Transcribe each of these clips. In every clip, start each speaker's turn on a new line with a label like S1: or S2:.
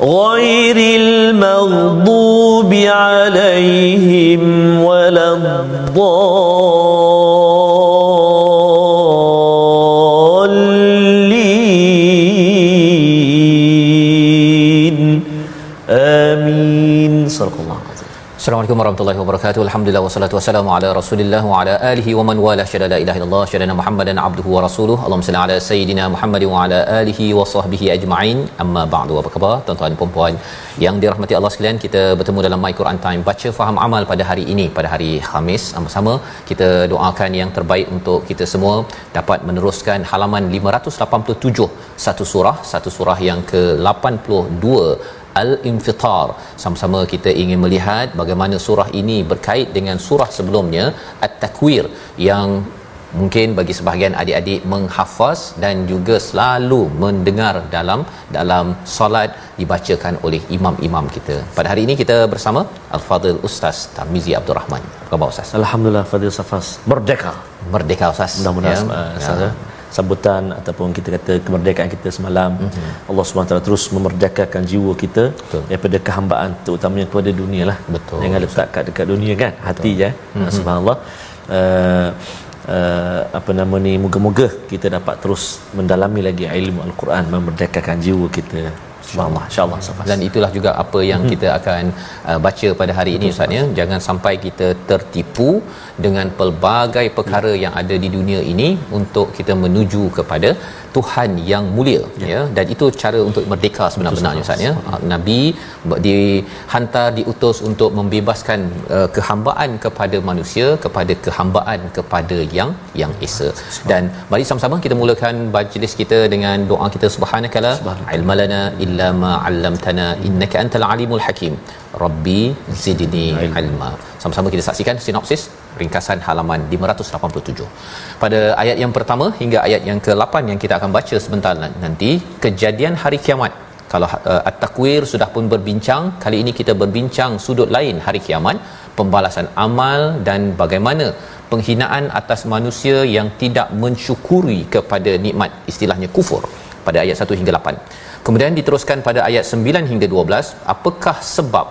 S1: غير المغضوب عليهم ولا الضالين. آمين. صدق الله العظيم.
S2: Assalamualaikum warahmatullahi wabarakatuh. Alhamdulillah wassalatu wassalamu ala Rasulillah wa ala alihi wa man wala syada la ilaha illallah syadana Muhammadan abduhu wa rasuluh. Allahumma salli ala sayidina Muhammad wa ala alihi wa sahbihi ajma'in. Amma ba'du. Apa khabar tuan-tuan dan puan yang dirahmati Allah sekalian? Kita bertemu dalam My Quran Time baca faham amal pada hari ini pada hari Khamis. Sama-sama kita doakan yang terbaik untuk kita semua dapat meneruskan halaman 587 satu surah, satu surah yang ke-82 Al-Infitar. Sama-sama kita ingin melihat bagaimana surah ini berkait dengan surah sebelumnya At-Takwir yang mungkin bagi sebahagian adik-adik menghafaz dan juga selalu mendengar dalam dalam solat dibacakan oleh imam-imam kita. Pada hari ini kita bersama Al-Fadhil Ustaz Tarmizi Abdul Rahman. Apa khabar Ustaz?
S1: Alhamdulillah Fadil Safas merdeka.
S2: Merdeka Ustaz.
S1: Mudah-mudahan
S2: Ya.
S1: ya. ya. Sambutan ataupun kita kata kemerdekaan kita semalam mm-hmm. Allah SWT terus memerdekakan jiwa kita
S2: Betul.
S1: daripada kehambaan terutamanya kepada dunia lah
S2: Betul.
S1: jangan letak kat dekat dunia kan hati je mm-hmm. subhanallah uh, uh, apa nama ni moga-moga kita dapat terus mendalami lagi ilmu al-Quran memerdekakan jiwa kita subhanallah insyaallah Safas.
S2: dan itulah juga apa yang kita akan uh, baca pada hari ini Ustaz ya. Jangan sampai kita tertipu dengan pelbagai perkara yang ada di dunia ini untuk kita menuju kepada Tuhan yang mulia ya, ya. dan itu cara untuk merdeka sebenar-benarnya Ustaz ya. Nabi dihantar diutus untuk membebaskan uh, kehambaan kepada manusia kepada kehambaan kepada yang yang esa. Dan mari sama-sama kita mulakan majlis kita dengan doa kita. Subhanakala. Ilmalana illa ma 'allamtana innaka antal alimul hakim. Rabbi zidni ilma. Sama-sama kita saksikan sinopsis ringkasan halaman 587 pada ayat yang pertama hingga ayat yang ke-8 yang kita akan baca sebentar nanti kejadian hari kiamat. Kalau uh, at-takwir sudah pun berbincang kali ini kita berbincang sudut lain hari kiamat pembalasan amal dan bagaimana penghinaan atas manusia yang tidak mensyukuri kepada nikmat istilahnya kufur. Pada ayat 1 hingga 8 kemudian diteruskan pada ayat 9 hingga 12 apakah sebab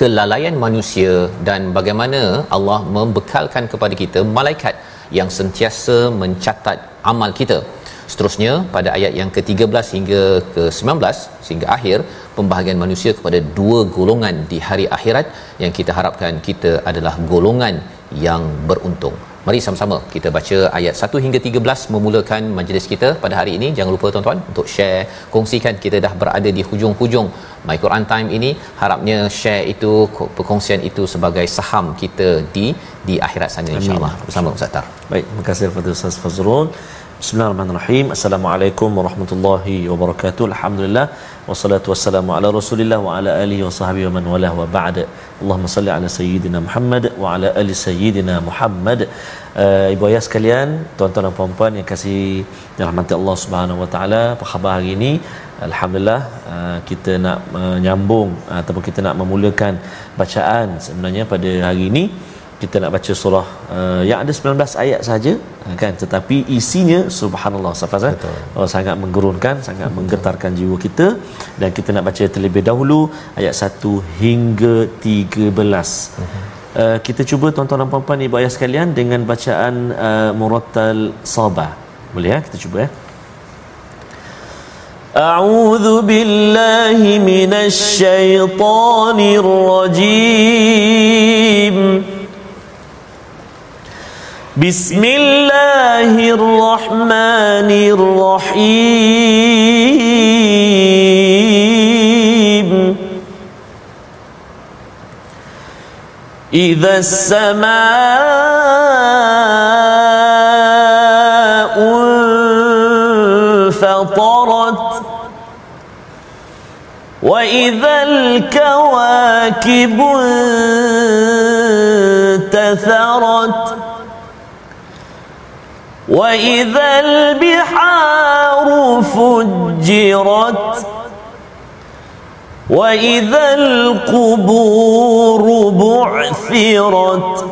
S2: kelalaian manusia dan bagaimana Allah membekalkan kepada kita malaikat yang sentiasa mencatat amal kita. Seterusnya pada ayat yang ke-13 hingga ke-19 sehingga akhir pembahagian manusia kepada dua golongan di hari akhirat yang kita harapkan kita adalah golongan yang beruntung. Mari sama-sama kita baca ayat 1 hingga 13 memulakan majlis kita pada hari ini. Jangan lupa tuan-tuan untuk share, kongsikan kita dah berada di hujung-hujung My Quran Time ini. Harapnya share itu, perkongsian itu sebagai saham kita di di akhirat sana insya-Allah. Bersama Ustaz Tar.
S1: Baik, terima kasih kepada Ustaz Fazrul. Bismillahirrahmanirrahim. Assalamualaikum warahmatullahi wabarakatuh. Alhamdulillah wassalatu wassalamu ala Rasulillah wa ala alihi wa sahbihi wa man walah wa ba'd. Allahumma salli ala sayyidina Muhammad wa ala ali sayyidina Muhammad. Uh, ibu ayah sekalian, tuan-tuan dan puan-puan yang kasih dirahmati Allah Subhanahu wa taala, apa khabar hari ini? Alhamdulillah uh, kita nak menyambung ataupun kita nak memulakan bacaan sebenarnya pada hari ini kita nak baca surah uh, yang ada 19 ayat saja kan tetapi isinya subhanallah safaz oh, sangat menggerunkan sangat menggetarkan jiwa kita dan kita nak baca terlebih dahulu ayat 1 hingga 13 Uh, kita cuba tuan-tuan dan puan-puan ibu ayah sekalian dengan bacaan uh, murattal sabah boleh ya kita cuba ya أعوذ بالله من الشيطان الرجيم بسم الله الرحمن الرحيم. إذا السماء انفطرت وإذا الكواكب انتثرت وإذا البحار فجرت وإذا القبور بعثرت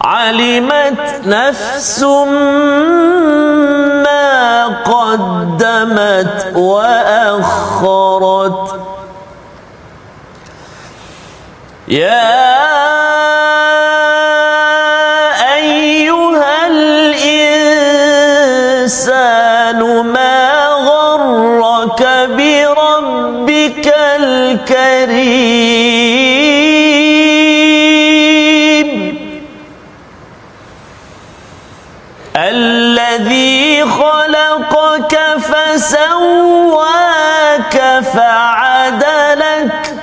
S1: علمت نفس ما قدمت وأخرت. يا الكريم الذي خلقك فسواك فعدلك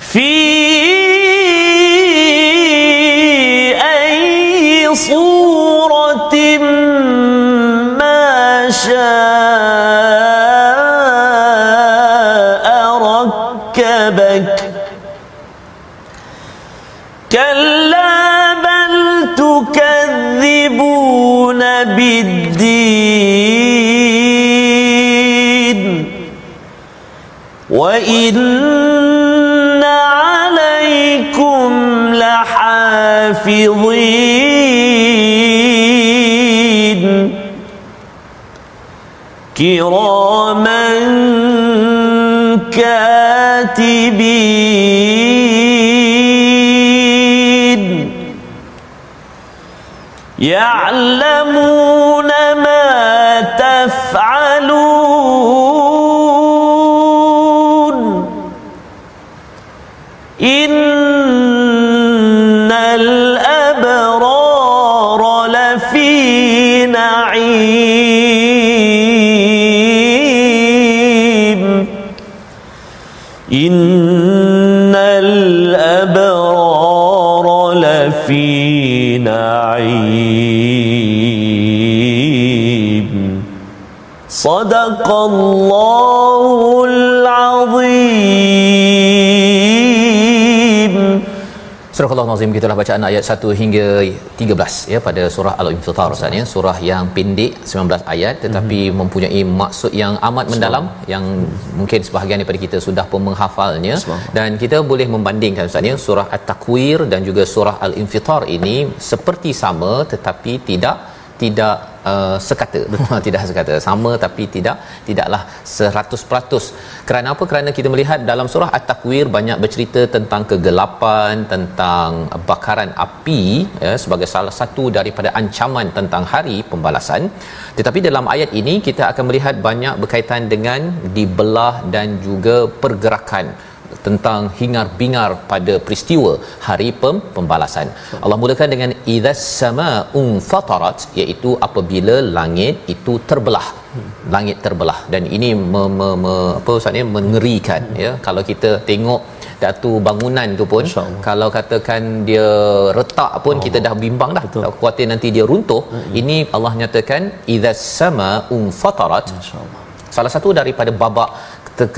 S1: في أي صورة ركبك كلا بل تكذبون بالدين. وإن عليكم لحافظين. كراما كاتبين يعلمون ما تفعلون. إن الأبرار لفي نعيم صدق الله العظيم.
S2: Surah Allah gitulah bacaan ayat 1 hingga 13 ya pada surah Al-Infitar Ustaz ya. Surah yang pendek 19 ayat tetapi mm-hmm. mempunyai maksud yang amat mendalam yang mungkin sebahagian daripada kita sudah pun menghafalnya. Dan kita boleh membandingkan Ustaz ya surah At-Takwir dan juga surah Al-Infitar ini seperti sama tetapi tidak tidak uh, sekata. Tidak sekata. Sama tapi tidak tidaklah 100% kerana apa? Kerana kita melihat dalam surah at-takwir banyak bercerita tentang kegelapan tentang bakaran api ya sebagai salah satu daripada ancaman tentang hari pembalasan. Tetapi dalam ayat ini kita akan melihat banyak berkaitan dengan dibelah dan juga pergerakan tentang hingar-bingar pada peristiwa hari pem, pembalasan. Allah mulakan dengan idzas samaa'un fatarat iaitu apabila langit itu terbelah. Langit terbelah dan ini me, me, me, apa ustaz mengerikan ya kalau kita tengok datu bangunan tu pun kalau katakan dia retak pun oh. kita dah bimbang dah tak khawatir nanti dia runtuh hmm. ini Allah nyatakan idzas samaa'un fatarat salah satu daripada babak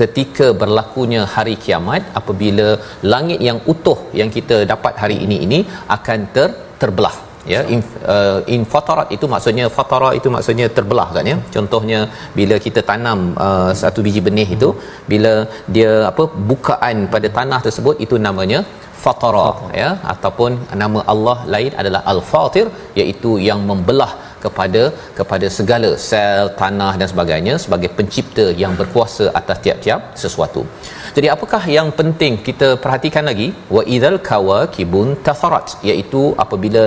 S2: ketika berlakunya hari kiamat apabila langit yang utuh yang kita dapat hari ini ini akan ter terbelah ya. In, uh, in fatarat itu maksudnya fatara itu maksudnya terbelah kan ya. Contohnya bila kita tanam uh, satu biji benih itu bila dia apa bukaan pada tanah tersebut itu namanya fatara ya. Ataupun nama Allah lain adalah al-fatir iaitu yang membelah kepada kepada segala sel tanah dan sebagainya sebagai pencipta yang berkuasa atas tiap-tiap sesuatu. Jadi apakah yang penting kita perhatikan lagi? Wa idzal kawakibun tatharat iaitu apabila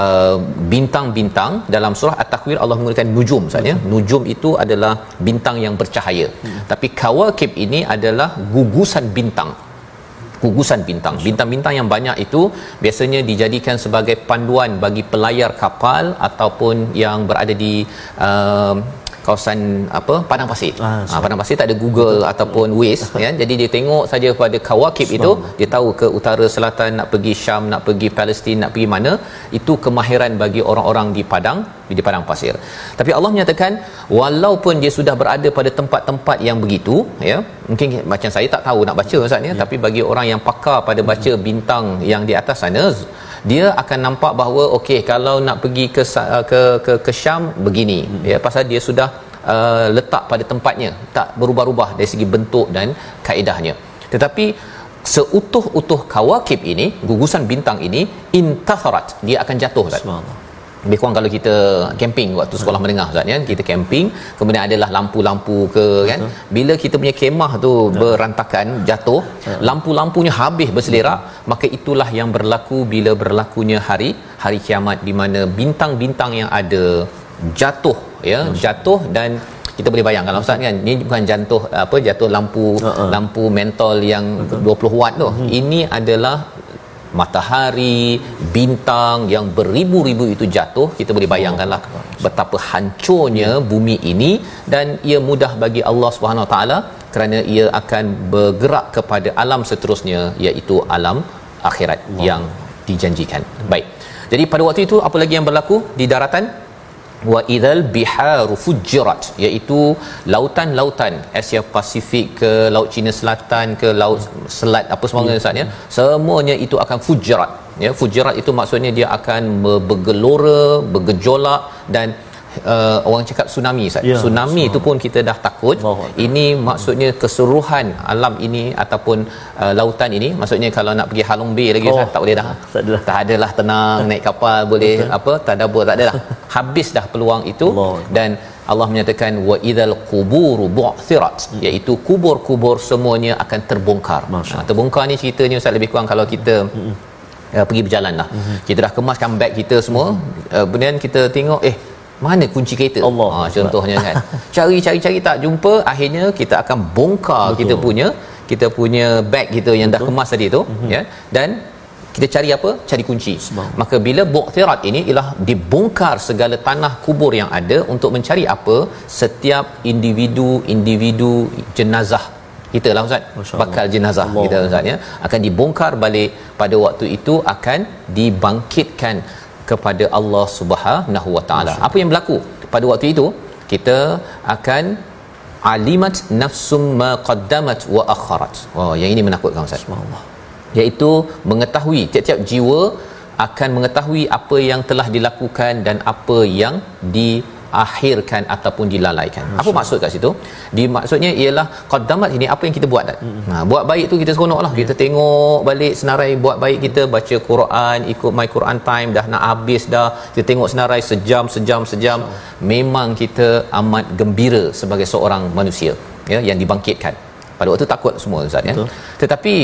S2: uh, bintang-bintang dalam surah at-takwir Allah menggunakan nujum maksudnya nujum itu adalah bintang yang bercahaya. Hmm. tapi kawakib ini adalah gugusan bintang gugusan bintang. Bintang-bintang yang banyak itu biasanya dijadikan sebagai panduan bagi pelayar kapal ataupun yang berada di uh, kawasan apa padang pasir. Ah, ha, padang pasir tak ada Google betul, ataupun. Waze ya. Jadi dia tengok saja pada kawakib itu, dia tahu ke utara selatan nak pergi Syam, nak pergi Palestin, nak pergi mana. Itu kemahiran bagi orang-orang di padang di padang pasir. Tapi Allah menyatakan walaupun dia sudah berada pada tempat-tempat yang begitu ya, mungkin macam saya tak tahu nak baca ustaz ya, tapi bagi orang yang pakar pada baca bintang yang di atas sana dia akan nampak bahawa okey kalau nak pergi ke ke ke, ke Syam begini. Hmm. ya pasal dia sudah uh, letak pada tempatnya. Tak berubah-ubah dari segi bentuk dan kaedahnya. Tetapi seutuh-utuh kawakib ini gugusan bintang ini intatharat dia akan jatuh kan lebih kurang kalau kita camping waktu sekolah hmm. menengah Ustaz ya kita camping kemudian adalah lampu-lampu ke kan Betul. bila kita punya kemah tu Betul. berantakan jatuh Betul. lampu-lampunya habis berselerak Betul. maka itulah yang berlaku bila berlakunya hari hari kiamat di mana bintang-bintang yang ada jatuh ya Betul. jatuh dan kita boleh bayangkan lah, Ustaz kan ni bukan jatuh apa jatuh lampu uh-uh. lampu mentol yang Betul. 20 watt tu uh-huh. ini adalah matahari, bintang yang beribu-ribu itu jatuh, kita boleh bayangkanlah betapa hancurnya bumi ini dan ia mudah bagi Allah Subhanahu Wa Taala kerana ia akan bergerak kepada alam seterusnya iaitu alam akhirat wow. yang dijanjikan. Baik. Jadi pada waktu itu apa lagi yang berlaku di daratan? Wa idzal biharu fujirat iaitu lautan-lautan Asia Pasifik ke laut Cina Selatan ke laut Selat apa semuanya hmm. Ustaz ya semuanya itu akan fujirat ya fujirat itu maksudnya dia akan bergelora bergejolak dan uh, orang cakap tsunami Ustaz. Ya, tsunami itu pun kita dah takut. Oh, ini maksudnya keseluruhan alam ini ataupun uh, lautan ini maksudnya kalau nak pergi Halong Bay lagi oh, Ustaz tak boleh dah. Tak adalah. Tak adalah tenang naik kapal boleh Betul. apa tadabbur tak adalah. Habis dah peluang itu Allah. dan Allah menyatakan wa idzal quburu bu'thirat hmm. iaitu kubur-kubur semuanya akan terbongkar. Ha, terbongkar ni ceritanya Ustaz lebih kurang kalau kita hmm. uh, pergi berjalan lah. Hmm. Kita dah kemaskan beg kita semua. Hmm. Uh, kemudian kita tengok eh mana kunci kereta?
S1: Allah.
S2: ha contohnya kan. Cari-cari-cari tak jumpa akhirnya kita akan bongkar Betul. kita punya kita punya beg kita yang Betul. dah kemas tadi tu mm-hmm. ya. Dan kita cari apa? Cari kunci. Maka bila buqtirat ini ialah dibongkar segala tanah kubur yang ada untuk mencari apa? Setiap individu-individu jenazah kita lah Ustaz. Bakal jenazah Allah. kita Ustaz ya. Akan dibongkar balik pada waktu itu akan dibangkitkan kepada Allah Subhanahu Wa Taala. Apa yang berlaku pada waktu itu? Kita akan alimat nafsum ma qaddamat wa akharat. Wah, yang ini menakutkan Ustaz. Subhanallah. Iaitu mengetahui tiap-tiap jiwa akan mengetahui apa yang telah dilakukan dan apa yang di akhirkan ataupun dilalaikan. Masya apa maksud kat situ? Di maksudnya ialah qaddamat ini apa yang kita buat kan? Hmm. Ha, buat baik tu kita seronoklah. Kita tengok balik senarai buat baik kita baca Quran, ikut my Quran time dah nak habis dah. Kita tengok senarai sejam sejam sejam. Memang kita amat gembira sebagai seorang manusia ya yang dibangkitkan pada waktu takut semua ustaz ya tetapi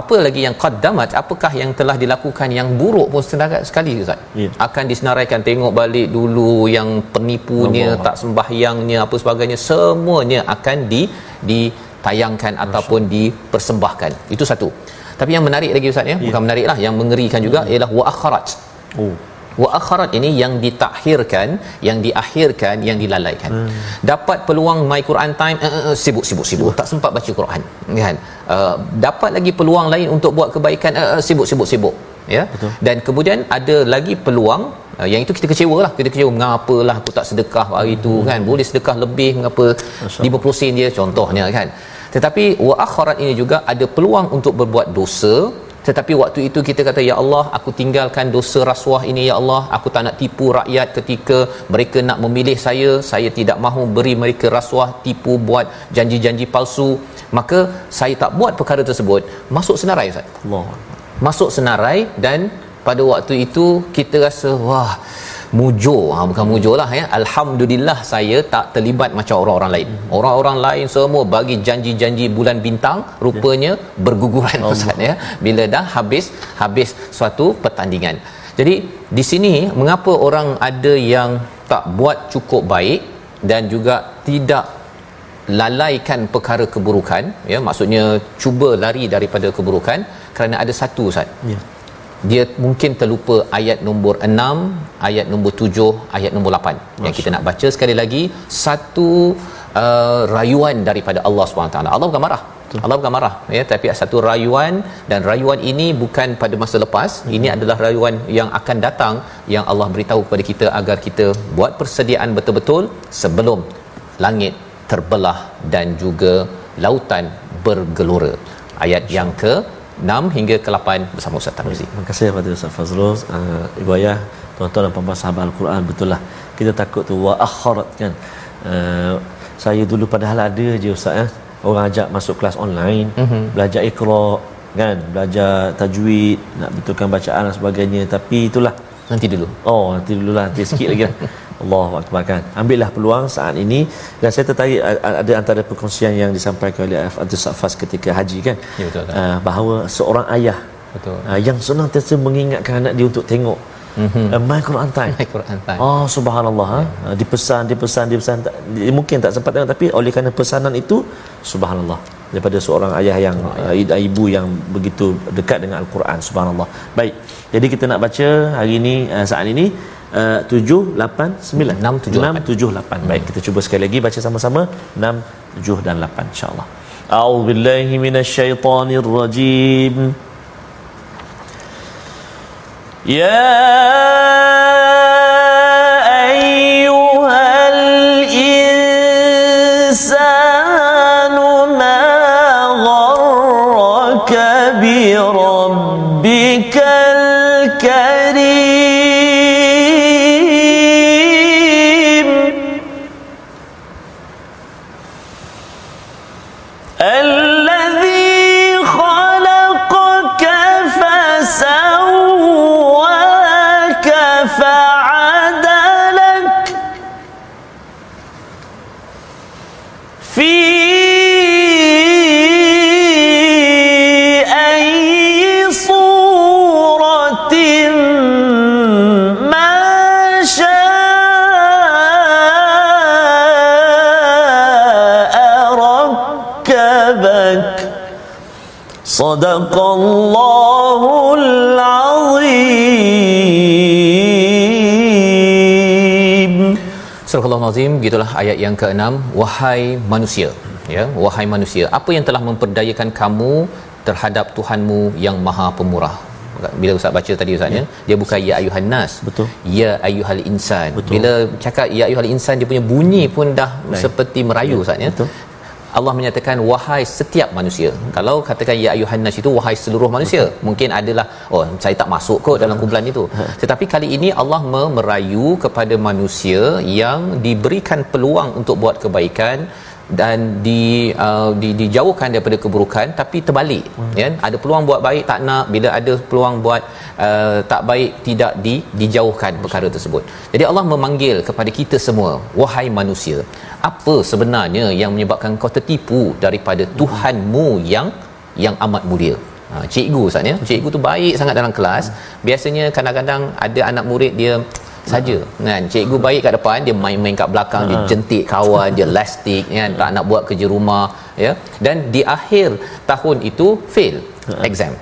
S2: apa lagi yang qaddamat apakah yang telah dilakukan yang buruk pun senarai sekali ustaz ya. akan disenaraikan tengok balik dulu yang penipunya Allah. tak sembahyangnya apa sebagainya semuanya akan di ditayangkan Masya. ataupun dipersembahkan itu satu tapi yang menarik lagi ustaz ya, ya. bukan menariklah yang mengerikan juga hmm. ialah wa akharat oh wa akharat ini yang ditakhirkan yang diakhirkan yang dilalaikan. Hmm. dapat peluang my Quran time uh, uh, sibuk sibuk sibuk. Tak sempat baca Quran kan? Uh, dapat lagi peluang lain untuk buat kebaikan uh, uh, sibuk sibuk sibuk ya? Betul. dan kemudian ada lagi peluang uh, yang itu kita kecewa lah. Kita kecewa mengapalah aku tak sedekah hari itu hmm. kan? Boleh sedekah lebih mengapa? 50 sen dia contohnya kan? Tetapi wa akharat ini juga ada peluang untuk berbuat dosa tetapi waktu itu kita kata ya Allah aku tinggalkan dosa rasuah ini ya Allah. Aku tak nak tipu rakyat ketika mereka nak memilih saya. Saya tidak mahu beri mereka rasuah tipu buat janji-janji palsu. Maka saya tak buat perkara tersebut. Masuk senarai Ustaz. Allah masuk senarai dan pada waktu itu kita rasa wah mujur. Ha, bukan mujur lah ya. Alhamdulillah saya tak terlibat macam orang-orang lain. Orang-orang lain semua bagi janji-janji bulan bintang rupanya berguguran ustaz ya. Bila dah habis habis suatu pertandingan. Jadi di sini mengapa orang ada yang tak buat cukup baik dan juga tidak lalaikan perkara keburukan ya? Maksudnya cuba lari daripada keburukan kerana ada satu Ustaz.
S1: Ya.
S2: Dia mungkin terlupa ayat nombor 6 ayat nombor 7 ayat nombor 8 yang kita nak baca sekali lagi satu uh, rayuan daripada Allah SWT Allah bukan marah. Allah bukan marah ya. Tapi satu rayuan dan rayuan ini bukan pada masa lepas. Hmm. ini adalah rayuan yang akan datang yang Allah beritahu kepada kita agar kita buat persediaan betul-betul sebelum langit terbelah dan juga lautan bergelora. Ayat yang ke 6 hingga ke 8 bersama Ustaz Tarmizi.
S1: Terima kasih kepada Ustaz Fazrul, uh, ibu ayah, tuan-tuan dan puan-puan sahabat Al-Quran betul lah. Kita takut tu wa akharat kan. Uh, saya dulu padahal ada je Ustaz ya. Orang ajak masuk kelas online, mm-hmm. belajar Iqra kan, belajar tajwid, nak betulkan bacaan dan sebagainya tapi itulah
S2: Nanti dulu.
S1: Oh, nanti dululah, nanti sikit lagi lah. Allahu Akbar kan. Ambillah peluang saat ini dan saya tertarik ada antara perkongsian yang disampaikan oleh Abdul Safas ketika haji kan.
S2: Ya, betul, betul.
S1: Uh, bahawa seorang ayah
S2: Betul.
S1: uh, yang senantiasa mengingatkan anak dia untuk tengok mm-hmm. uh, My Quran Time.
S2: My Quran Time.
S1: Oh subhanallah ya. ha. dipesan dipesan dipesan tak, dia mungkin tak sempat tengok tapi oleh kerana pesanan itu subhanallah daripada seorang ayah yang uh, ibu yang begitu dekat dengan al-Quran subhanallah. Baik. Jadi kita nak baca hari ini uh, saat ini uh,
S2: 789
S1: 678 678 hmm. baik kita cuba sekali lagi baca sama-sama. 67 dan 8 insyaallah. A'udzu billahi minasyaitonir rajim ya بربك الكريم صدق الله العظيم
S2: Surah Al-Nazim gitulah ayat yang ke-6 wahai manusia ya wahai manusia apa yang telah memperdayakan kamu terhadap Tuhanmu yang Maha Pemurah bila ustaz baca tadi ustaz ya dia bukan ya ayuhan nas
S1: Betul.
S2: ya ayuhal insan
S1: Betul.
S2: bila cakap ya ayuhal insan dia punya bunyi pun dah seperti merayu ustaz ya
S1: Betul.
S2: Allah menyatakan wahai setiap manusia. Kalau katakan ya ayuhan nas itu wahai seluruh manusia. Mungkin adalah oh saya tak masuk kot dalam kumpulan itu. Tetapi kali ini Allah me- merayu kepada manusia yang diberikan peluang untuk buat kebaikan dan di, uh, di dijauhkan daripada keburukan tapi terbalik hmm. ya. Ada peluang buat baik tak nak. Bila ada peluang buat uh, tak baik tidak di dijauhkan perkara tersebut. Jadi Allah memanggil kepada kita semua wahai manusia apa sebenarnya yang menyebabkan kau tertipu daripada Tuhanmu yang yang amat mulia? Ha, cikgu Ustaz ya. Cikgu tu baik sangat dalam kelas. Biasanya kadang-kadang ada anak murid dia saja kan? Cikgu baik kat depan dia main-main kat belakang dia jentik kawan dia lastik kan? Tak nak buat kerja rumah ya? Dan di akhir tahun itu fail exam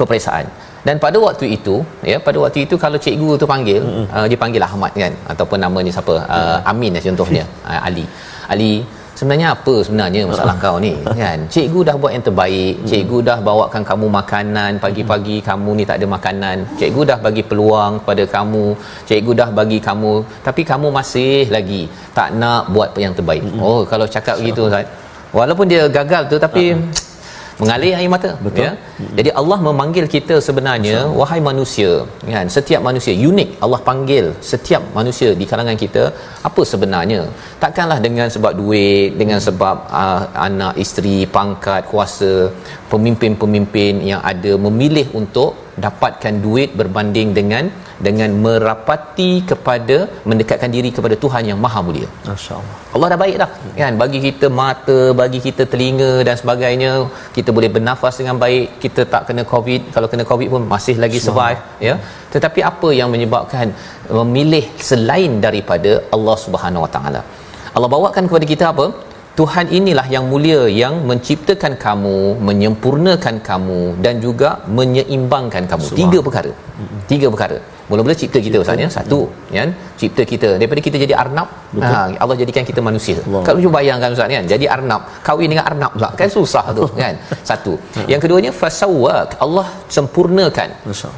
S2: peperiksaan. Dan pada waktu itu ya pada waktu itu kalau cikgu tu panggil uh, dia panggil Ahmad kan? Ataupun nama ni siapa? Uh, Amin lah contohnya uh, Ali. Ali sebenarnya apa sebenarnya masalah kau ni kan? Cikgu dah buat yang terbaik. Cikgu dah bawakan kamu makanan. Pagi-pagi kamu ni tak ada makanan. Cikgu dah bagi peluang kepada kamu. Cikgu dah bagi kamu. Tapi kamu masih lagi tak nak buat yang terbaik. Oh kalau cakap begitu Ustaz. Walaupun dia gagal tu tapi mengalir air mata
S1: Betul.
S2: ya? Jadi Allah memanggil kita sebenarnya wahai manusia kan? Setiap manusia unik. Allah panggil setiap manusia di kalangan kita apa sebenarnya? Takkanlah dengan sebab duit dengan sebab uh, anak isteri pangkat kuasa pemimpin-pemimpin yang ada memilih untuk dapatkan duit berbanding dengan dengan merapati kepada mendekatkan diri kepada Tuhan yang Maha Mulia.
S1: Masya-Allah.
S2: Allah dah baik dah kan bagi kita mata, bagi kita telinga dan sebagainya, kita boleh bernafas dengan baik, kita tak kena covid, kalau kena covid pun masih lagi survive ya. Tetapi apa yang menyebabkan memilih selain daripada Allah Subhanahu Wa Taala? Allah bawakan kepada kita apa? Tuhan inilah yang mulia yang menciptakan kamu, menyempurnakan kamu dan juga menyeimbangkan kamu. Tiga perkara. Tiga perkara. Mula-mula cipta kita Ustaz ya. Satu, kan? Cipta kita daripada kita jadi arnab, ha, Allah jadikan kita manusia.
S1: Allah.
S2: Kalau cuba bayangkan Ustaz kan, jadi arnab, kahwin dengan arnab Ustaz. Kan susah tu kan. Satu. Yang keduanya fasawwak. Allah sempurnakan.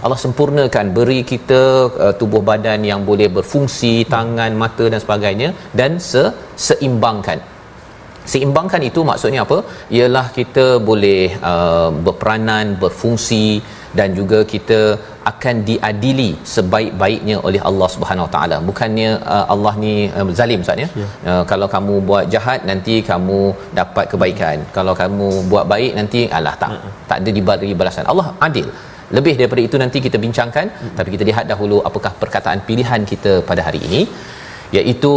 S1: Allah
S2: sempurnakan beri kita uh, tubuh badan yang boleh berfungsi, tangan, mata dan sebagainya dan se seimbangkan seimbangkan itu maksudnya apa? Ialah kita boleh uh, berperanan berfungsi dan juga kita akan diadili sebaik-baiknya oleh Allah Subhanahu Wa Taala. Bukannya uh, Allah ni uh, zalim Ustaz ya?
S1: Ya.
S2: uh, kalau kamu buat jahat nanti kamu dapat kebaikan. Kalau kamu buat baik nanti alah tak tak ada diberi balasan. Allah adil. Lebih daripada itu nanti kita bincangkan. Tapi kita lihat dahulu apakah perkataan pilihan kita pada hari ini iaitu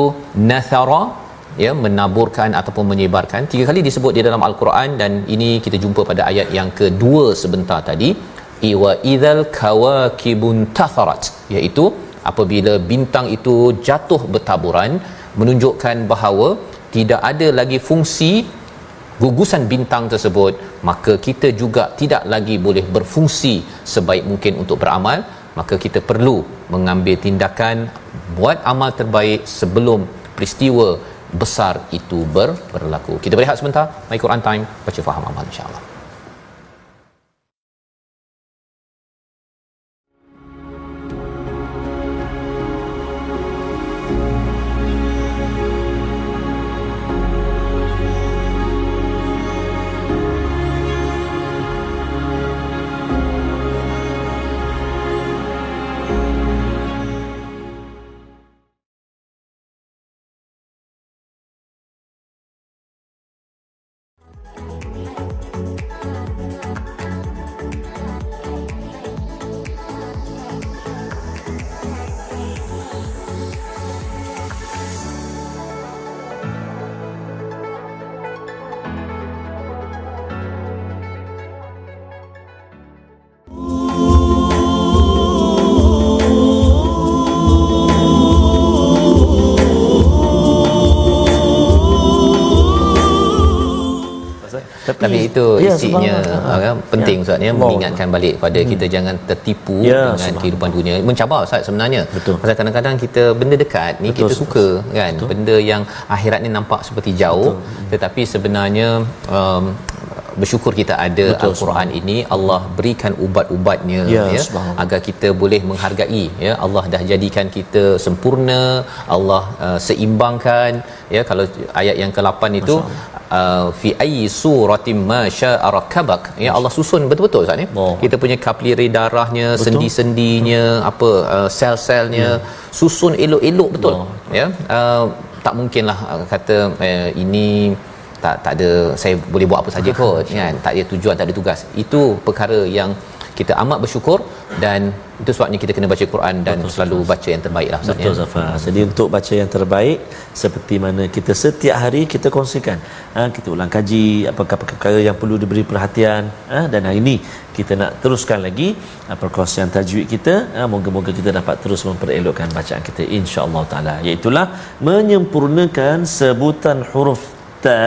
S2: nathara ya menaburkan ataupun menyebarkan. Tiga kali disebut di dalam al-Quran dan ini kita jumpa pada ayat yang kedua sebentar tadi. Iwa idzal kawakibun tatharat iaitu apabila bintang itu jatuh bertaburan menunjukkan bahawa tidak ada lagi fungsi gugusan bintang tersebut maka kita juga tidak lagi boleh berfungsi sebaik mungkin untuk beramal. Maka kita perlu mengambil tindakan buat amal terbaik sebelum peristiwa besar itu ber, berlaku. Kita berehat sebentar. My Quran Time. Baca faham amal insyaAllah. Itu
S1: Ya,
S2: isinya
S1: subhanallah.
S2: uh, kan, penting
S1: Ya.
S2: Ustaz ya
S1: Allah.
S2: mengingatkan balik kepada kita jangan tertipu
S1: Ya,
S2: dengan kehidupan dunia. Mencabar Ustaz sebenarnya.
S1: Betul.
S2: Pasal kadang-kadang kita benda dekat ni
S1: Betul,
S2: kita
S1: Ustaz.
S2: suka kan. Benda yang akhirat ni nampak seperti jauh tetapi sebenarnya um, bersyukur kita ada
S1: Betul,
S2: al-Quran ini. Allah berikan ubat-ubatnya
S1: Ya,
S2: ya. agar kita boleh menghargai ya. Allah dah jadikan kita sempurna Allah uh, seimbangkan ya. Kalau ayat yang ke-8 itu uh, fi ayyi suratin ma syaa rakabak. Ya Allah susun. Betul-betul Ustaz ni
S1: Oh.
S2: kita punya kapilari darahnya sendi-sendinya apa uh, sel-selnya susun elok-elok betul?
S1: Oh.
S2: ya uh, tak mungkinlah uh, kata uh, ini tak tak ada saya boleh buat apa saja kot kan tak ada tujuan tak ada tugas itu perkara yang kita amat bersyukur dan itu sebabnya kita kena baca Quran dan Betul, selalu baca yang terbaik lah Ustaz,
S1: Betul
S2: ya.
S1: Zafar. Jadi untuk baca yang terbaik seperti mana kita setiap hari kita kongsikan. Ha, kita ulang kaji apakah perkara yang perlu diberi perhatian ha, dan hari ini kita nak teruskan lagi ha, perkongsian tajwid kita. Ha, moga-moga kita dapat terus memperelokkan bacaan kita insya-Allah taala. Iaitulah menyempurnakan sebutan huruf ta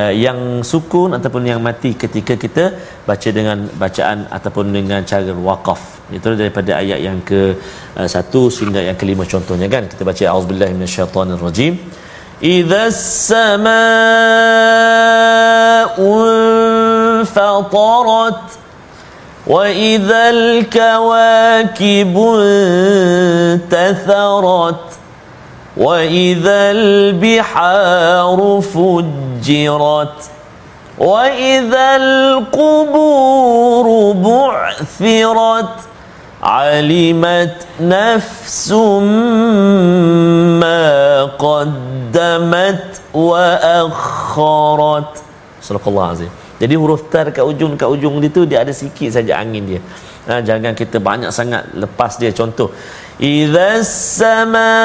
S1: uh, yang sukun ataupun yang mati ketika kita baca dengan bacaan ataupun dengan cara waqaf itu daripada ayat yang ke uh, satu sehingga yang kelima contohnya kan kita baca auzubillahi minasyaitonirrajim idza samaa'u fatarat وإذا الكواكب انتثرت وإذا البحار فجرت وإذا القبور بعثرت علمت نفس ما قدمت وأخرت صدق الله العظيم jadi huruf ta dekat ujung dekat ujung dia tu dia ada sikit saja angin dia ha, jangan kita banyak sangat lepas dia contoh idza samaa'un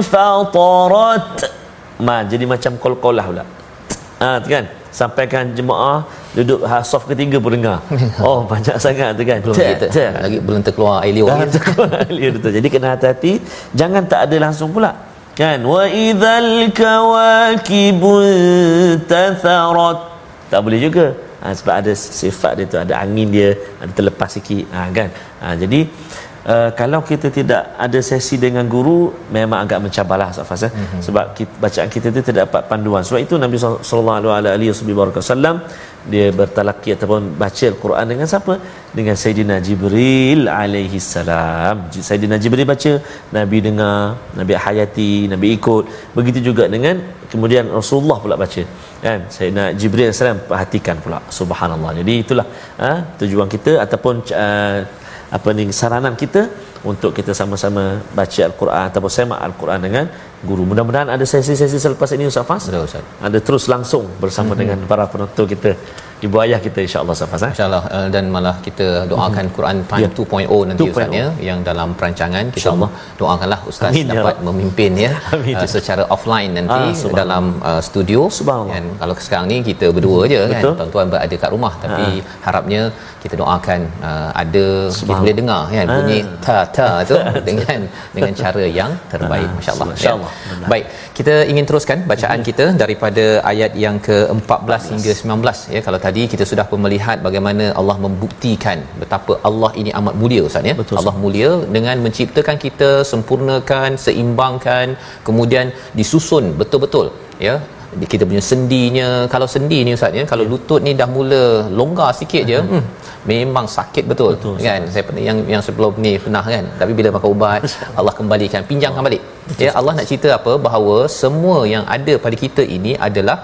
S1: fatarat ma jadi macam kol-kolah pula. Ha, kan? Sampaikan jemaah duduk ha, soft ketiga pun dengar. Oh banyak sangat tu kan?
S2: Belum kita lagi belum terkeluar air liur.
S1: Air tu jadi kena hati-hati. Jangan tak ada langsung pula. Kan? Wa idzal kawakibu tatharat tak boleh juga ha, sebab ada sifat dia tu ada angin dia ada terlepas sikit. Ha, kan? Ha, jadi Uh, kalau kita tidak ada sesi dengan guru memang agak mencabarlah Ustaz eh? mm-hmm. sebab kita, bacaan kita itu tidak dapat panduan. Sebab itu Nabi sallallahu alaihi wasallam dia bertalaki ataupun baca al-Quran dengan siapa? Dengan Sayyidina Jibril alaihi salam. Sayyidina Jibril baca Nabi dengar Nabi hayati Nabi ikut. Begitu juga dengan kemudian Rasulullah pula baca kan? Sayyidina Jibril alaihi salam perhatikan pula subhanallah. Jadi itulah ha, tujuan kita ataupun uh, apa ni saranan kita untuk kita sama-sama baca al-Quran ataupun semak al-Quran dengan guru. Mudah-mudahan ada sesi-sesi selepas ini Ustaz Fas.
S2: Ada Ustaz.
S1: Ada terus langsung bersama mm-hmm. dengan para penonton kita ibu ayah kita insyaallah Safas eh
S2: insyaallah. Uh, dan malah kita doakan mm-hmm. Quran Time yeah. 2.0 nanti 2. ustaz ya yang dalam perancangan. Kita insyaallah doakanlah ustaz Amin, ya dapat ya memimpin ya uh, secara offline nanti ah, dalam uh, studio. Dan kalau sekarang ni kita berdua je kan tuan-tuan berada kat rumah. Tapi uh. harapnya kita doakan uh, ada kita boleh dengar kan bunyi ta ta tu dengan dengan cara yang terbaik masyaallah. insyaallah ya. baik kita ingin teruskan bacaan uh kita daripada ayat yang ke-14 hingga 19 ya kalau tadi kita sudah melihat bagaimana Allah membuktikan betapa Allah ini amat mulia ustaz ya. Betul, Allah mulia dengan menciptakan kita sempurnakan seimbangkan kemudian disusun betul-betul ya kita punya sendinya. Kalau sendi ni ustaz ya kalau ya. lutut ni dah mula longgar sikit je hmm, memang sakit betul, betul kan? Saya pernah yang yang sebelum ni pernah kan? Tapi bila makan ubat Allah kembalikan pinjamkan balik. Ya Allah nak cerita apa? Bahawa semua yang ada pada kita ini adalah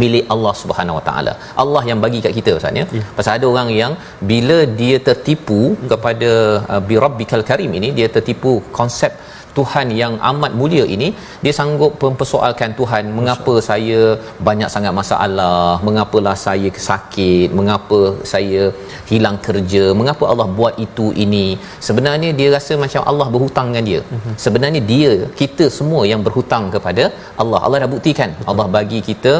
S2: milik Allah Subhanahu Wa Taala. Allah yang bagi kat kita Ustaz ya. ya. Pasal ada orang yang bila dia tertipu kepada uh, bi rabbikal karim ini dia tertipu konsep Tuhan yang amat mulia ini dia sanggup mempersoalkan Tuhan mengapa saya banyak sangat masalah mengapalah saya sakit mengapa saya hilang kerja mengapa Allah buat itu ini. Sebenarnya dia rasa macam Allah berhutang dengan dia. Mhm. sebenarnya dia kita semua yang berhutang kepada Allah. Allah dah buktikan. Allah bagi kita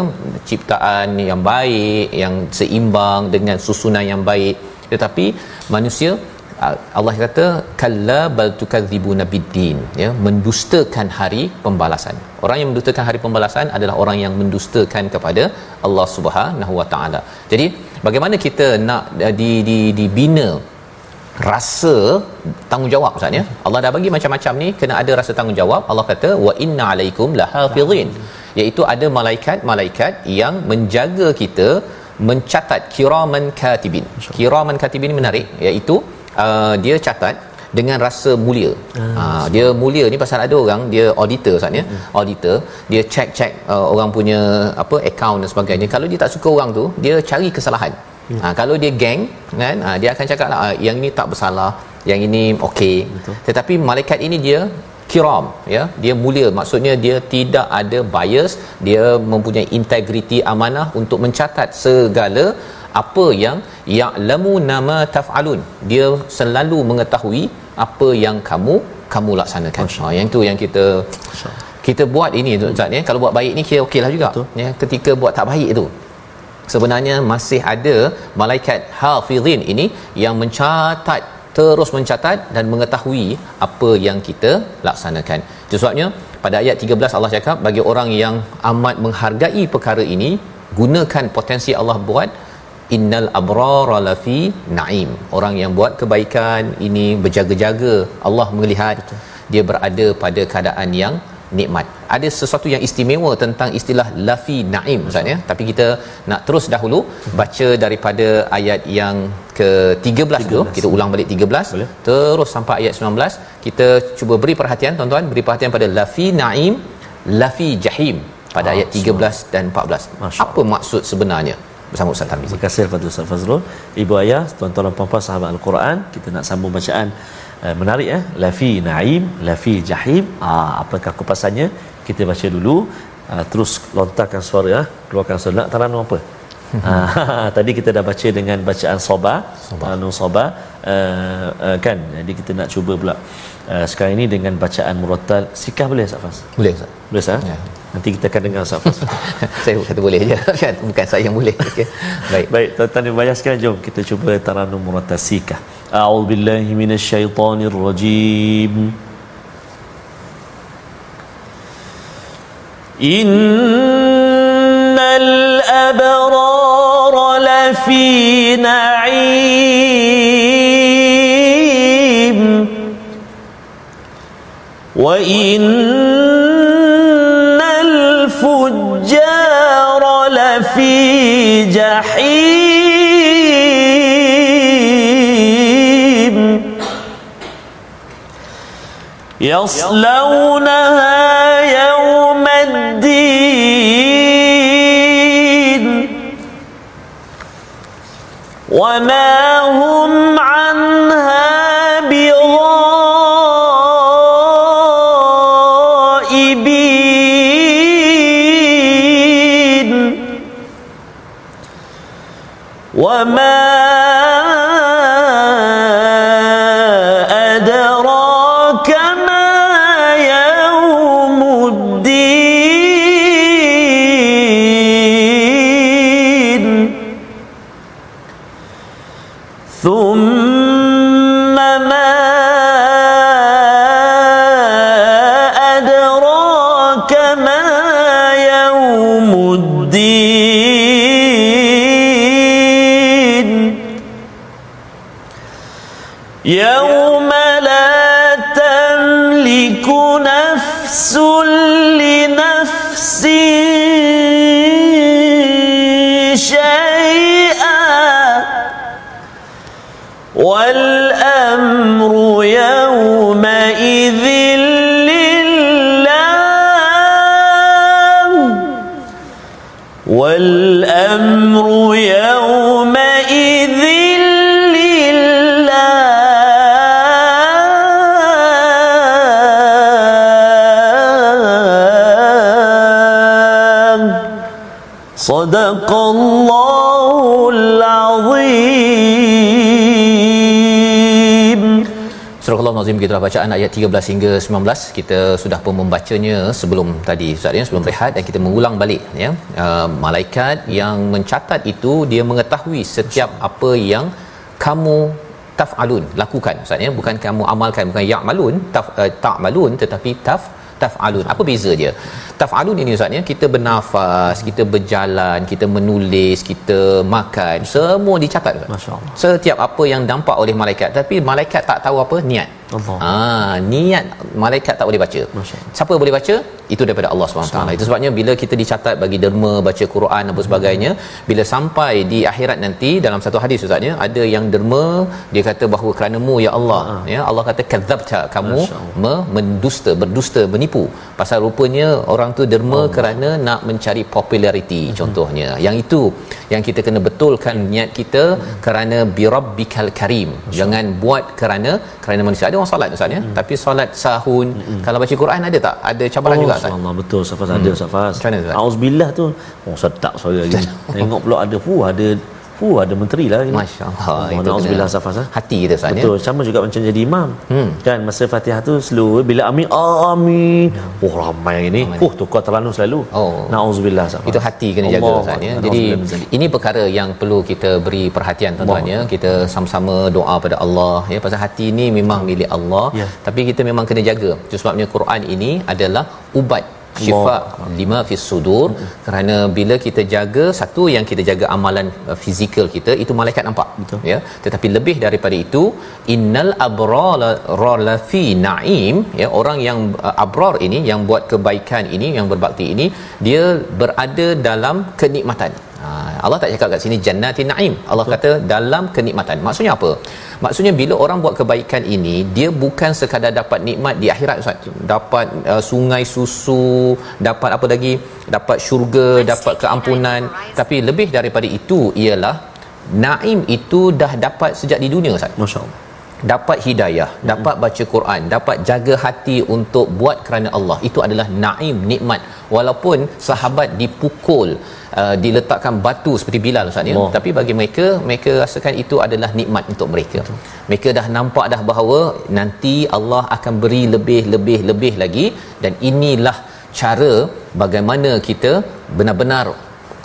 S2: ciptaan yang baik yang seimbang dengan susunan yang baik. Tetapi manusia Allah kata kalla bal tukadzibuna biddin ya mendustakan hari pembalasan. Orang yang mendustakan hari pembalasan adalah orang yang mendustakan kepada Allah Subhanahu Wa Taala. Jadi bagaimana kita nak uh, di di dibina rasa tanggungjawab Ustaz ya. Allah dah bagi macam-macam ni kena ada rasa tanggungjawab. Allah kata wa inna alaikum lahafizin iaitu ada malaikat-malaikat yang menjaga kita mencatat kiraman katibin. Kiraman katibin menarik iaitu uh, dia catat dengan rasa mulia. Hmm. Uh, dia mulia ni pasal ada orang dia auditor saatnya, hmm. auditor, dia check check uh, orang punya apa account dan sebagainya. Kalau dia tak suka orang tu, dia cari kesalahan. Hmm. Uh, kalau dia geng kan, uh, dia akan cakap lah yang ini tak bersalah, yang ini okey. Tetapi malaikat ini dia kiram ya dia mulia maksudnya dia tidak ada bias dia mempunyai integriti amanah untuk mencatat segala apa yang ya'lamu nama taf'alun? Dia selalu mengetahui apa yang kamu kamu laksanakan. Ha yang tu yang kita kita buat ini tu Ustaz ya. Kalau buat baik ni kira okeylah juga. Betul. ya ketika buat tak baik tu. Sebenarnya masih ada malaikat hafizin ini yang mencatat terus mencatat dan mengetahui apa yang kita laksanakan. Itu sebabnya pada ayat 13 Allah cakap bagi orang yang amat menghargai perkara ini gunakan potensi Allah buat innal abrara lafi naim. Orang yang buat kebaikan ini berjaga-jaga. Allah melihat Betul. dia berada pada keadaan yang nikmat. Ada sesuatu yang istimewa tentang istilah lafi naim ustaz ya. Tapi kita nak terus dahulu baca daripada ayat yang ke-13 dulu kita ulang balik 13 Boleh. terus sampai ayat 19 kita cuba beri perhatian tuan-tuan. Beri perhatian pada lafi naim lafi jahim pada ah, ayat 13 dan 14 apa maksud sebenarnya bersama Ustaz Tarmizi.
S1: Terima kasih kepada Ustaz Fazrul. Ibu ayah, tuan-tuan dan puan-puan sahabat Al-Quran, kita nak sambung bacaan uh, menarik eh. Lafi Naim, Lafi Jahim. Ah, apakah kupasannya? Kita baca dulu uh, terus lontarkan suara ya keluarkan suara nak taranum apa uh, tadi kita dah baca dengan bacaan soba taranum soba uh, uh, kan jadi kita nak cuba pula uh, sekarang ini dengan bacaan murattal sikah boleh Safas
S2: boleh Ustaz
S1: boleh sah
S2: Ya.
S1: Nanti kita akan dengar Safas
S2: saya kata boleh je kan bukan saya yang boleh okay. baik
S1: Baik, tuan-tuan dan puan sekalian, jom kita cuba taranum murattal sikah. A'udzubillahi minasyaitonirrajim. Innal abrara lafi na'im. Wa innal يصلونها يوم الدين. وما ثم
S2: Dah bacaan ayat 13 hingga 19 kita sudah pun membacanya sebelum tadi Ustaz ya sebelum rehat. Dan kita mengulang balik ya. Uh, malaikat yang mencatat itu dia mengetahui setiap apa yang kamu tafalun lakukan Ustaz ya. Bukan kamu amalkan bukan ya'malun taf uh, ta'malun tetapi taf tafalun. Apa beza dia? Tafalun ini Ustaz ya kita bernafas kita berjalan kita menulis kita makan semua dicatat Ustaz.
S1: Masya-Allah.
S2: setiap apa yang nampak oleh malaikat. Tapi malaikat tak tahu apa? Niat
S1: Allah.
S2: Ah, niat malaikat tak boleh baca. Siapa boleh baca? Itu daripada Allah SWT. Itu sebabnya bila kita dicatat bagi derma baca Quran dan sebagainya, bila sampai di akhirat nanti dalam satu hadis ustaznya ada yang derma dia kata bahawa kerana-Mu ya Allah, ya Allah kata kadzabta kamu
S1: Allah.
S2: me- mendusta, berdusta, menipu. Pasal rupanya orang tu derma kerana nak mencari populariti contohnya. Yang itu yang kita kena betulkan niat kita kerana birabbikal karim. Jangan buat kerana kerana manusia. Ada orang solat ustaz ya, tapi solat sahun kalau baca Quran ada tak? Ada cabaran
S1: oh,
S2: juga ustaz.
S1: Allah betul Safas ada Safas.
S2: Macam mana, Ustaz?
S1: Auzubillah tu. Oh sedap suara lagi. Tengok pula ada fu ada fu ada menteri lah ini.
S2: Masya-Allah.
S1: Oh,
S2: Itu
S1: Auzubillah
S2: kena
S1: Safas. ah.
S2: Hati kita ustaz ya.
S1: Betul, sama juga macam jadi imam.
S2: Hmm.
S1: Kan masa Fatihah tu slow bila amin amin. Oh ramai ini.
S2: Ramai.
S1: Oh tukar terlalu selalu.
S2: Oh.
S1: Nauzubillah Safas.
S2: itu hati kena jaga
S1: Allah
S2: Ustaz ya.
S1: Akbar.
S2: Jadi ini perkara yang perlu kita beri perhatian tuan-tuan ya. Kita sama-sama doa pada Allah ya pasal hati ini memang milik Allah
S1: Ya.
S2: tapi kita memang kena jaga. Itu sebabnya Quran ini adalah ubat syifa lima fis sudur. Kerana bila kita jaga satu yang kita jaga amalan uh, fizikal kita itu malaikat nampak.
S1: Betul.
S2: ya. Tetapi lebih daripada itu innal abrara la fi naim ya orang yang uh, abrar ini yang buat kebaikan ini yang berbakti ini dia berada dalam kenikmatan Ha, Allah tak cakap kat sini jannatin naim. Allah Betul. kata dalam kenikmatan. Maksudnya apa? Maksudnya bila orang buat kebaikan ini, dia bukan sekadar dapat nikmat di akhirat Ustaz. Dapat uh, sungai susu, dapat apa lagi? Dapat syurga, dapat keampunan. Tapi lebih daripada itu ialah naim itu dah dapat sejak di dunia Ustaz.
S1: Masya-Allah.
S2: Dapat hidayah hmm. dapat baca Quran dapat jaga hati untuk buat kerana Allah itu adalah naim nikmat walaupun sahabat dipukul uh, diletakkan batu seperti Bilal Ustaz ya oh. tapi bagi mereka mereka rasakan itu adalah nikmat untuk mereka Betul. mereka dah nampak dah bahawa nanti Allah akan beri lebih lebih lebih lagi dan inilah cara bagaimana kita benar-benar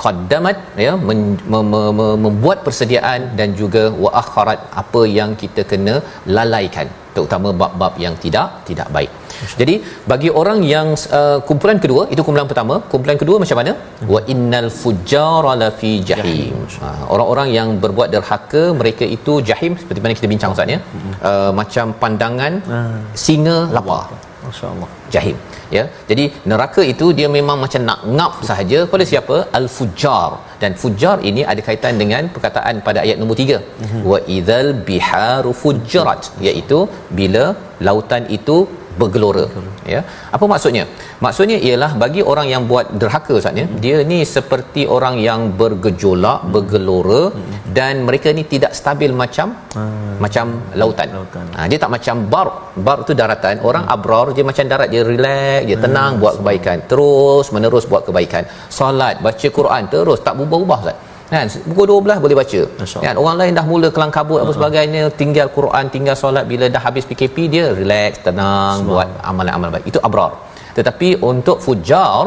S2: qaddamat ya men, mem, mem, membuat persediaan dan juga wa akharat apa yang kita kena lalaikan terutama bab-bab yang tidak tidak baik. Jadi bagi orang yang uh, kumpulan kedua itu kumpulan pertama, kumpulan kedua macam mana? Hmm. Wa innal fujjara la fi jahim. Ha, orang-orang yang berbuat derhaka mereka itu jahim seperti mana kita bincang Ustaz ya. Hmm. Uh, macam pandangan hmm. singa lapar. Masya-Allah. Jahim. Ya? Jadi neraka itu dia memang macam nak ngap sahaja pada siapa? Al fujar dan fujar ini ada kaitan dengan perkataan pada ayat nombor 3 mm-hmm. wa idzal biharu fujarat iaitu bila lautan itu bergelora ya apa maksudnya maksudnya ialah bagi orang yang buat derhaka saatnya hmm. dia ni seperti orang yang bergejolak hmm. bergelora hmm. dan mereka ni tidak stabil macam hmm. macam lautan, lautan. Ha, dia tak macam bar bar tu daratan orang hmm. abrar dia macam darat dia relax dia tenang hmm. buat kebaikan terus menerus buat kebaikan solat baca Quran terus tak berubah-ubah Ustaz kan? Pukul 12 boleh baca. Kan? Orang lain dah mula kelang kabut apa sebagainya tinggal Quran tinggal solat bila dah habis PKP dia relax tenang Semua. buat amalan-amalan baik. Itu abrar. Tetapi untuk fujar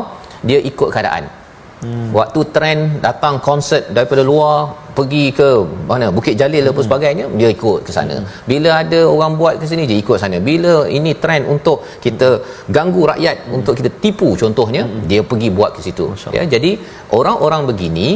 S2: dia ikut keadaan. Hmm. waktu trend datang konsert daripada luar pergi ke mana Bukit Jalil hmm. apa sebagainya dia ikut ke sana hmm. bila ada orang buat ke sini dia ikut sana bila ini trend untuk kita ganggu rakyat hmm. untuk kita tipu contohnya hmm. dia pergi buat ke situ ya jadi orang-orang begini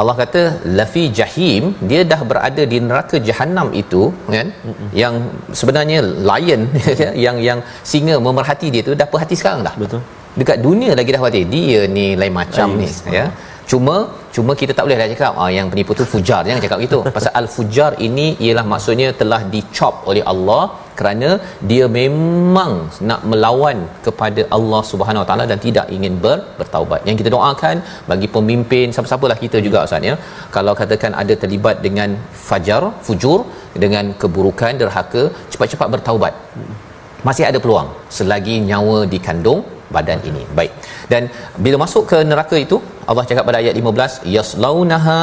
S2: Allah kata lafi jahim dia dah berada di neraka jahanam itu kan mm yang sebenarnya lion yang yang singa memerhati dia tu dah perhati sekarang dah betul dekat dunia lagi dah hati dia ni lain macam Ayuh. ni ya cuma cuma kita tak boleh dah cakap ah yang penipu tu fujar jangan cakap gitu pasal al fujar ini ialah maksudnya telah dicop oleh Allah kerana dia memang nak melawan kepada Allah Subhanahu Wa Taala dan tidak ingin ber, bertaubat. Yang kita doakan bagi pemimpin siapa-siapalah kita juga Ustaz ya. Kalau katakan ada terlibat dengan fajar, fujur dengan keburukan derhaka, cepat-cepat bertaubat. Masih ada peluang selagi nyawa dikandung badan ini. Baik. Dan bila masuk ke neraka itu, Allah cakap pada ayat 15, yaslaunaha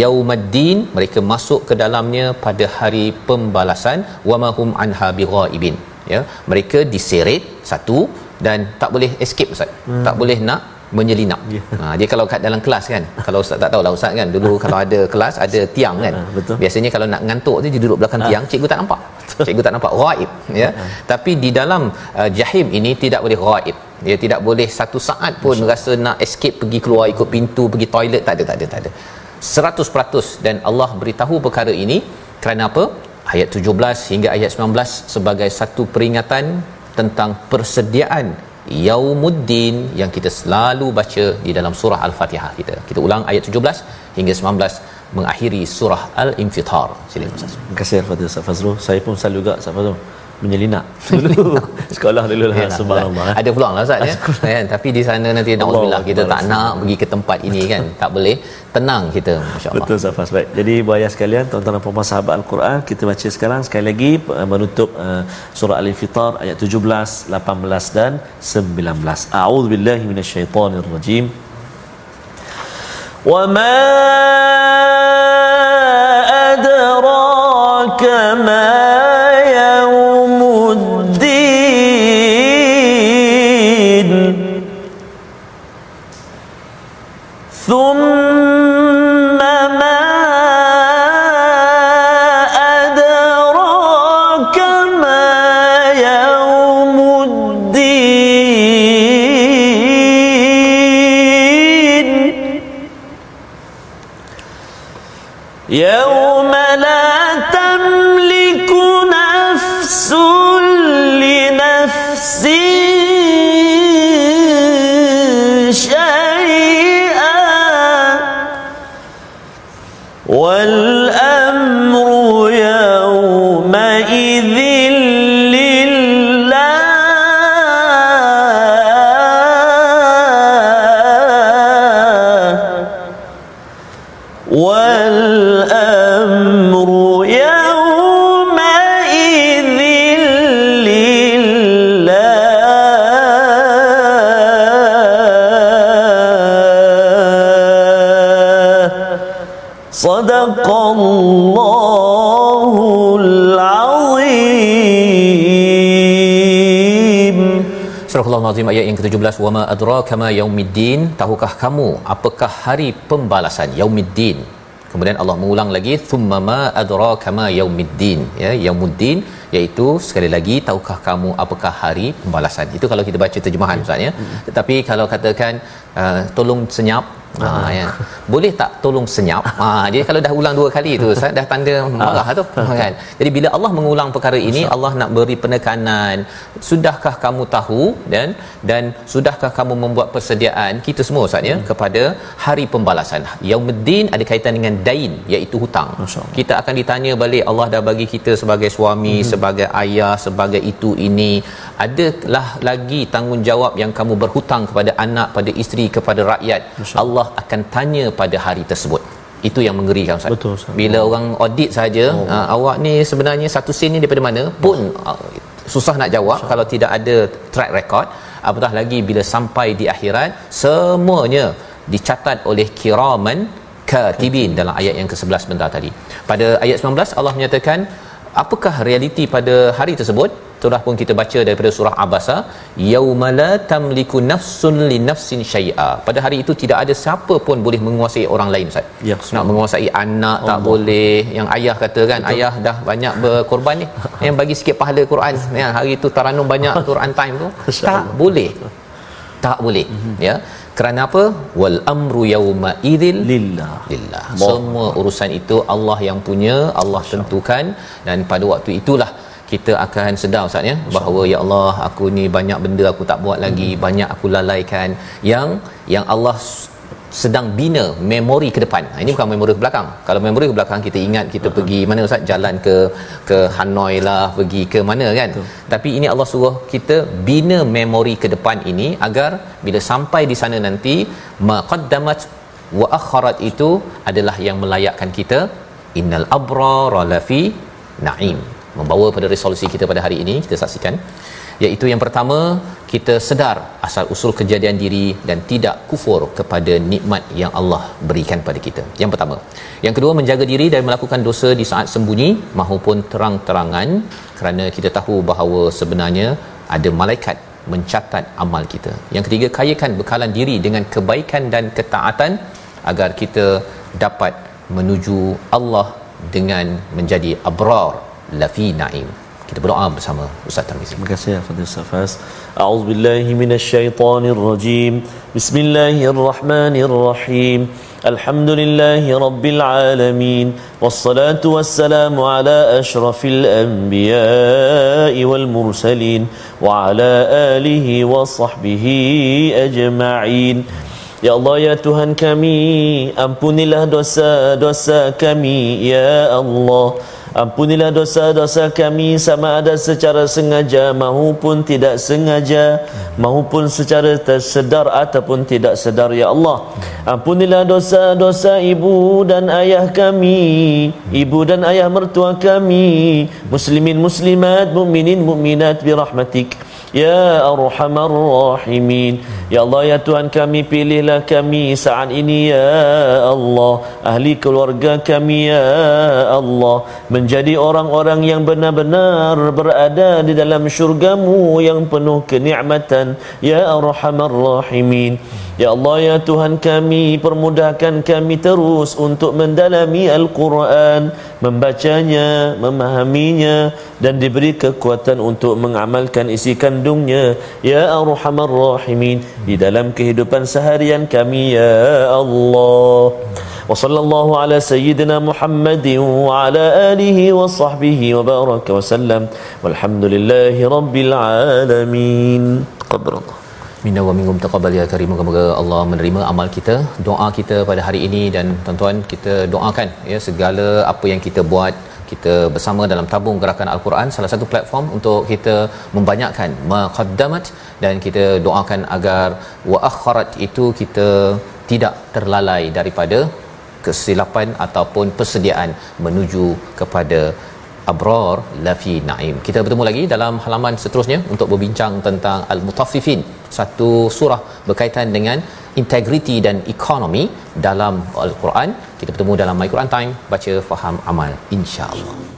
S2: yaumaddin, mereka masuk ke dalamnya pada hari pembalasan wa mahum anha bighaibin. Ya, mereka diseret satu dan tak boleh escape Ustaz. Hmm. Tak boleh nak menyelinap. Yeah. Ha dia kalau kat dalam kelas kan. Kalau ustaz tak tahulah ustaz kan. Dulu kalau ada kelas ada tiang kan. Ha, betul. Biasanya kalau nak ngantuk tu dia duduk belakang ha. tiang, cikgu tak nampak. Cikgu tak nampak ghaib ya. Ha. Tapi di dalam uh, jahim ini tidak boleh ghaib. Dia tidak boleh satu saat pun Masya. rasa nak escape pergi keluar ikut pintu pergi toilet tak ada tak ada tak ada. 100% dan Allah beritahu perkara ini kerana apa? Ayat 17 hingga ayat 19 sebagai satu peringatan tentang persediaan Yaumuddin yang kita selalu baca di dalam surah Al-Fatihah kita. Kita ulang ayat 17 hingga 19 mengakhiri surah Al-Infitar. Silakan Ustaz.
S1: Terima kasih Al-Fatihah Ustaz Fazrul. Saya pun selalu juga Ustaz Fazrul menyelinap. Dulu sekolah dulu lah ya, subhanallah
S2: lah. ada peluang lah Ustaz ya. Kan tapi di sana nanti naudzubillah kita tak nak pergi ke tempat ini kan. Tak boleh. Tenang kita
S1: masyaallah. Betul Safas baik. Jadi buaya sekalian tuan-tuan dan puan sahabat al-Quran kita baca sekarang sekali lagi uh, menutup uh, surah al-infitar ayat 17 18 dan 19 a'udzubillahi minasyaitonirrajim wa ma adraka ma
S2: Surah Al-Azim ayat yang ke-17 wama adraka ma yaumiddin. Tahukah kamu apakah hari pembalasan yaumiddin? Kemudian Allah mengulang lagi thumma ma adraka ma yaumiddin. Ya yaumuddin iaitu sekali lagi tahukah kamu apakah hari pembalasan? Itu kalau kita baca terjemahan ustaz ya. Tetapi kalau katakan uh, tolong senyap Ha ya. Boleh tak tolong senyap? Ha dia kalau dah ulang dua kali tu Ustaz dah tanda marah tu kan. Jadi bila Allah mengulang perkara ini Allah nak beri penekanan sudahkah kamu tahu dan dan sudahkah kamu membuat persediaan kita semua Ustaz ya kepada hari pembalasan. Yaumuddin ada kaitan dengan dain iaitu hutang. Kita akan ditanya balik Allah dah bagi kita sebagai suami, hmm. sebagai ayah, sebagai itu ini adalah lagi tanggungjawab yang kamu berhutang kepada anak, pada isteri, kepada rakyat. Allah akan tanya pada hari tersebut. Itu yang mengerikan Ustaz.
S1: Betul, Ustaz.
S2: Bila orang audit saja, oh. uh, awak ni sebenarnya satu sen ni daripada mana? Pun uh, susah nak jawab Ustaz. kalau tidak ada track record. Apatah lagi bila sampai di akhirat, semuanya dicatat oleh kiraman katibin dalam ayat yang ke-11 sebentar tadi. Pada ayat 19 Allah menyatakan apakah realiti pada hari tersebut? Itulah pun kita baca daripada surah Abasa, yaumala tamliku nafsun li nafsin syai'a. Pada hari itu tidak ada siapa pun boleh menguasai orang lain Ustaz.
S1: Ya,
S2: Nak menguasai anak Allah. tak boleh. Yang ayah kata kan, Betul. ayah dah banyak berkorban ni. Yang bagi sikit pahala Quran. Ya, hari itu taranum banyak Quran time tu. tak boleh. Tak boleh. Mm-hmm. Ya kerana apa? Wal amru yauma idzil
S1: lillah.
S2: Lillah. Semua urusan itu Allah yang punya Allah tentukan. Dan pada waktu itulah kita akan sedar ustaz ya bahawa ya Allah aku ni banyak benda aku tak buat lagi hmm. banyak aku lalaikan. Yang yang Allah sedang bina memori ke depan. Ha, ini bukan memori ke belakang. Kalau memori ke belakang kita ingat kita uh-huh. pergi mana ustaz jalan ke ke Hanoi lah, pergi ke mana kan. Betul. Tapi ini Allah suruh kita bina memori ke depan ini agar bila sampai di sana nanti maqaddamat wa akharat itu adalah yang melayakkan kita innal abrara lafi naim. Membawa pada resolusi kita pada hari ini kita saksikan iaitu yang pertama kita sedar asal usul kejadian diri dan tidak kufur kepada nikmat yang Allah berikan pada kita. Yang pertama. Yang kedua menjaga diri dari melakukan dosa di saat sembunyi maupun terang-terangan kerana kita tahu bahawa sebenarnya ada malaikat mencatat amal kita. Yang ketiga kayakan bekalan diri dengan kebaikan dan ketaatan agar kita dapat menuju Allah dengan menjadi abrar lafi naim kita berdoa bersama Ustaz Tarmizi.
S1: Terima kasih Fadil Safas. A'udzubillahi minasyaitonirrajim. Bismillahirrahmanirrahim. Alhamdulillahi rabbil alamin. Wassalatu wassalamu ala asyrafil anbiya'i wal mursalin wa ala alihi wa sahbihi ajma'in. Ya Allah ya Tuhan kami, ampunilah dosa-dosa kami ya Allah. Ampunilah dosa-dosa kami sama ada secara sengaja maupun tidak sengaja maupun secara tersedar ataupun tidak sedar ya Allah. Ampunilah dosa-dosa ibu dan ayah kami, ibu dan ayah mertua kami, muslimin muslimat, mukminin mukminat bi rahmatik. Ya Arhamar Rahimin. Ya Allah ya Tuhan kami pilihlah kami saat ini ya Allah. Ahli keluarga kami ya Allah. Menjadi orang-orang yang benar-benar berada di dalam syurgamu yang penuh kenikmatan Ya Arhamar Rahimin Ya Allah ya Tuhan kami permudahkan kami terus untuk mendalami Al-Quran membacanya memahaminya dan diberi kekuatan untuk mengamalkan isi kandungnya. Ya arhamar rahimin di dalam kehidupan seharian kami ya Allah. Wa sallallahu ala sayyidina Muhammadin wa ala alihi wa sahbihi wa baraka wa sallam. Walhamdulillahi rabbil alamin.
S2: Taqabbalallah Minna wa minkum taqabbal ya karim. Semoga Allah menerima amal kita, doa kita pada hari ini dan tuan-tuan kita doakan ya segala apa yang kita buat kita bersama dalam tabung gerakan al-Quran salah satu platform untuk kita membanyakkan maqaddamat dan kita doakan agar wa akharat itu kita tidak terlalai daripada kesilapan ataupun persediaan menuju kepada abrar lafi naim. Kita bertemu lagi dalam halaman seterusnya untuk berbincang tentang al-mutaffifin. Satu surah berkaitan dengan integriti dan ekonomi dalam al-Quran. Kita bertemu dalam My Quran Time. Baca faham amal. insya-Allah